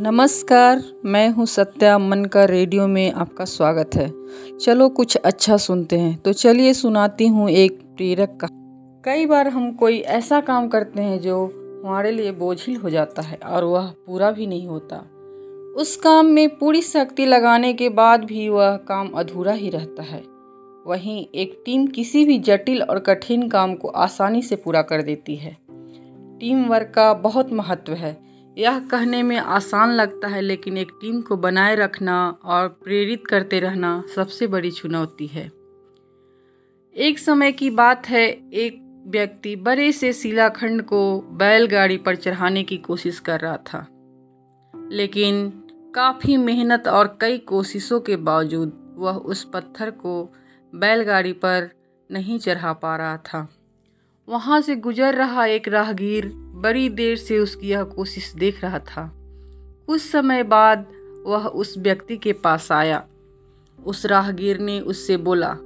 नमस्कार, मैं हूँ सत्या मन का रेडियो में आपका स्वागत है। चलो कुछ अच्छा सुनते हैं। तो चलिए सुनाती हूँ एक प्रेरक का। कई बार हम कोई ऐसा काम करते हैं जो हमारे लिए बोझिल हो जाता है और वह पूरा भी नहीं होता। उस काम में पूरी शक्ति लगाने के बाद भी वह काम अधूरा ही रहता है। वहीं एक टीम किसी भी जटिल और कठिन काम को आसानी से पूरा कर देती है। टीम वर्क का बहुत महत्व है। यह कहने में आसान लगता है, लेकिन एक टीम को बनाए रखना और प्रेरित करते रहना सबसे बड़ी चुनौती है। एक समय की बात है, एक व्यक्ति बड़े से शिलाखंड को बैलगाड़ी पर चढ़ाने की कोशिश कर रहा था। लेकिन काफ़ी मेहनत और कई कोशिशों के बावजूद वह उस पत्थर को बैलगाड़ी पर नहीं चढ़ा पा रहा था। वहाँ से गुजर रहा एक राहगीर बड़ी देर से उसकी यह कोशिश देख रहा था। कुछ समय बाद वह उस व्यक्ति के पास आया। उस राहगीर ने उससे बोला,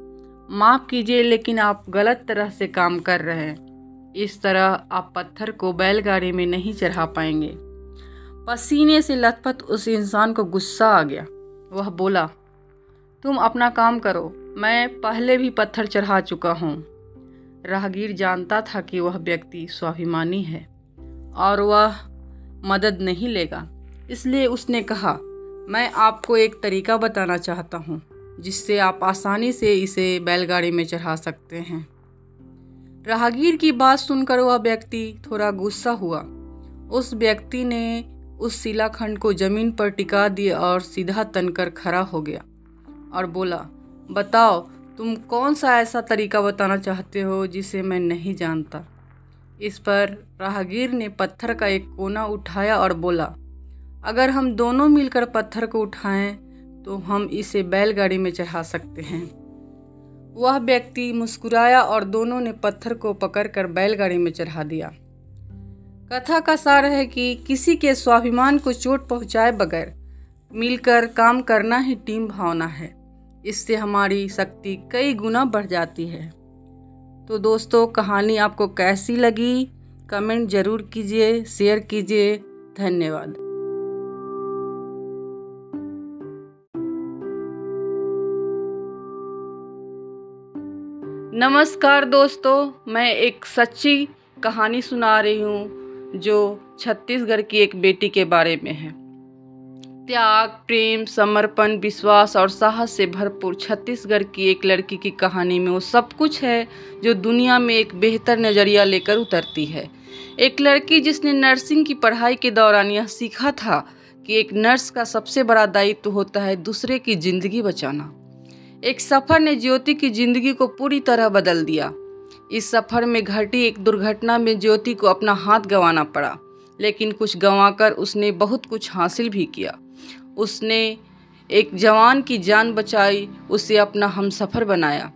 माफ़ कीजिए, लेकिन आप गलत तरह से काम कर रहे हैं। इस तरह आप पत्थर को बैलगाड़ी में नहीं चढ़ा पाएँगे। पसीने से लथपथ उस इंसान को गुस्सा आ गया। वह बोला, तुम अपना काम करो, मैं पहले भी पत्थर चढ़ा चुका हूँ। राहगीर जानता था कि वह व्यक्ति स्वाभिमानी है। और वह मदद नहीं लेगा। इसलिए उसने कहा, मैं आपको एक तरीका बताना चाहता हूँ, जिससे आप आसानी से इसे बैलगाड़ी में चढ़ा सकते हैं। राहगीर की बात सुनकर वह व्यक्ति थोड़ा गुस्सा हुआ। उस व्यक्ति ने उस शिलाखंड को ज़मीन पर टिका दिया और सीधा तनकर खड़ा हो गया और बोला, बताओ, तुम कौन सा ऐसा तरीका बताना चाहते हो जिसे मैं नहीं जानता? इस पर राहगीर ने पत्थर का एक कोना उठाया और बोला, अगर हम दोनों मिलकर पत्थर को उठाएँ तो हम इसे बैलगाड़ी में चढ़ा सकते हैं। वह व्यक्ति मुस्कुराया और दोनों ने पत्थर को पकड़कर बैलगाड़ी में चढ़ा दिया। कथा का सार है कि किसी के स्वाभिमान को चोट पहुँचाए बगैर मिलकर काम करना ही टीम भावना है। इससे हमारी शक्ति कई गुना बढ़ जाती है। तो दोस्तों, कहानी आपको कैसी लगी? कमेंट ज़रूर कीजिए, शेयर कीजिए। धन्यवाद। नमस्कार दोस्तों, मैं एक सच्ची कहानी सुना रही हूँ, जो छत्तीसगढ़ की एक बेटी के बारे में है। त्याग, प्रेम, समर्पण, विश्वास और साहस से भरपूर छत्तीसगढ़ की एक लड़की की कहानी में वो सब कुछ है जो दुनिया में एक बेहतर नज़रिया लेकर उतरती है। एक लड़की जिसने नर्सिंग की पढ़ाई के दौरान यह सीखा था कि एक नर्स का सबसे बड़ा दायित्व होता है दूसरे की ज़िंदगी बचाना। एक सफ़र ने ज्योति की ज़िंदगी को पूरी तरह बदल दिया। इस सफ़र में घटी एक दुर्घटना में ज्योति को अपना हाथ गंवाना पड़ा। लेकिन कुछ गंवाकर उसने बहुत कुछ हासिल भी किया। उसने एक जवान की जान बचाई, उसे अपना हम सफ़र बनाया।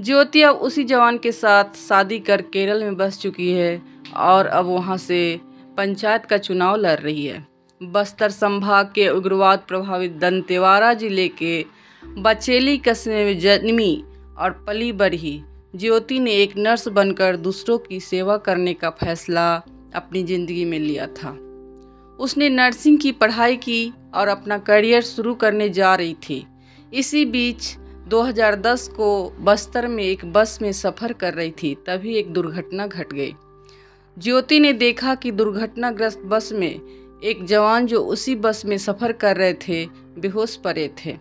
ज्योति अब उसी जवान के साथ शादी कर केरल में बस चुकी है और अब वहाँ से पंचायत का चुनाव लड़ रही है। बस्तर संभाग के उग्रवाद प्रभावित दंतेवाड़ा ज़िले के बचेली कस्बे में जन्मी और पली बढ़ी ज्योति ने एक नर्स बनकर दूसरों की सेवा करने का फैसला अपनी ज़िंदगी में लिया था। उसने नर्सिंग की पढ़ाई की और अपना करियर शुरू करने जा रही थी। इसी बीच 2010 को बस्तर में एक बस में सफ़र कर रही थी, तभी एक दुर्घटना घट गई। ज्योति ने देखा कि दुर्घटनाग्रस्त बस में एक जवान जो उसी बस में सफ़र कर रहे थे, बेहोश पड़े थे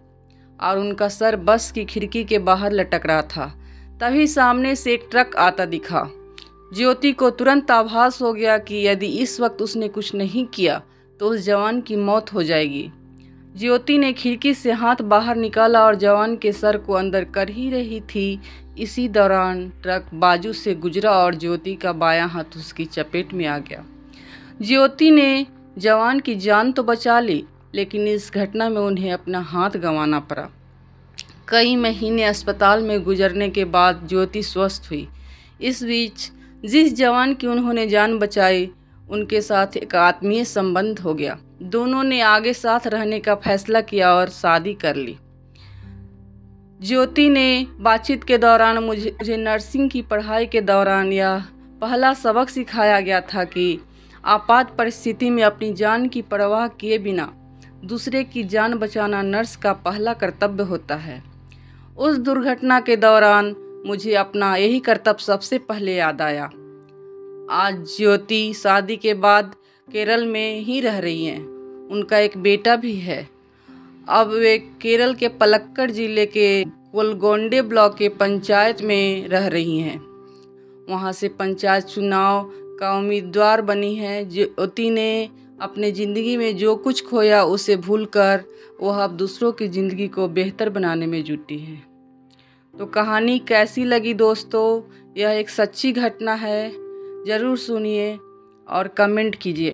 और उनका सर बस की खिड़की के बाहर लटक रहा था। तभी सामने से एक ट्रक आता दिखा। ज्योति को तुरंत आभास हो गया कि यदि इस वक्त उसने कुछ नहीं किया तो उस जवान की मौत हो जाएगी। ज्योति ने खिड़की से हाथ बाहर निकाला और जवान के सर को अंदर कर ही रही थी। इसी दौरान ट्रक बाजू से गुजरा और ज्योति का बायां हाथ उसकी चपेट में आ गया। ज्योति ने जवान की जान तो बचा ली, लेकिन इस घटना में उन्हें अपना हाथ गंवाना पड़ा। कई महीने अस्पताल में गुजरने के बाद ज्योति स्वस्थ हुई। इस बीच जिस जवान की उन्होंने जान बचाई, उनके साथ एक आत्मीय संबंध हो गया। दोनों ने आगे साथ रहने का फैसला किया और शादी कर ली। ज्योति ने बातचीत के दौरान मुझे नर्सिंग की पढ़ाई के दौरान यह पहला सबक सिखाया गया था कि आपात परिस्थिति में अपनी जान की परवाह किए बिना दूसरे की जान बचाना नर्स का पहला कर्तव्य होता है। उस दुर्घटना के दौरान मुझे अपना यही कर्तव्य सबसे पहले याद आया। आज ज्योति शादी के बाद केरल में ही रह रही हैं। उनका एक बेटा भी है। अब वे केरल के पलक्कड़ ज़िले के कोलगोंडे ब्लॉक के पंचायत में रह रही हैं। वहाँ से पंचायत चुनाव का उम्मीदवार बनी है। ज्योति ने अपने ज़िंदगी में जो कुछ खोया उसे भूलकर वह अब दूसरों की ज़िंदगी को बेहतर बनाने में जुटी है। तो कहानी कैसी लगी दोस्तों? यह एक सच्ची घटना है। ज़रूर सुनिए और कमेंट कीजिए।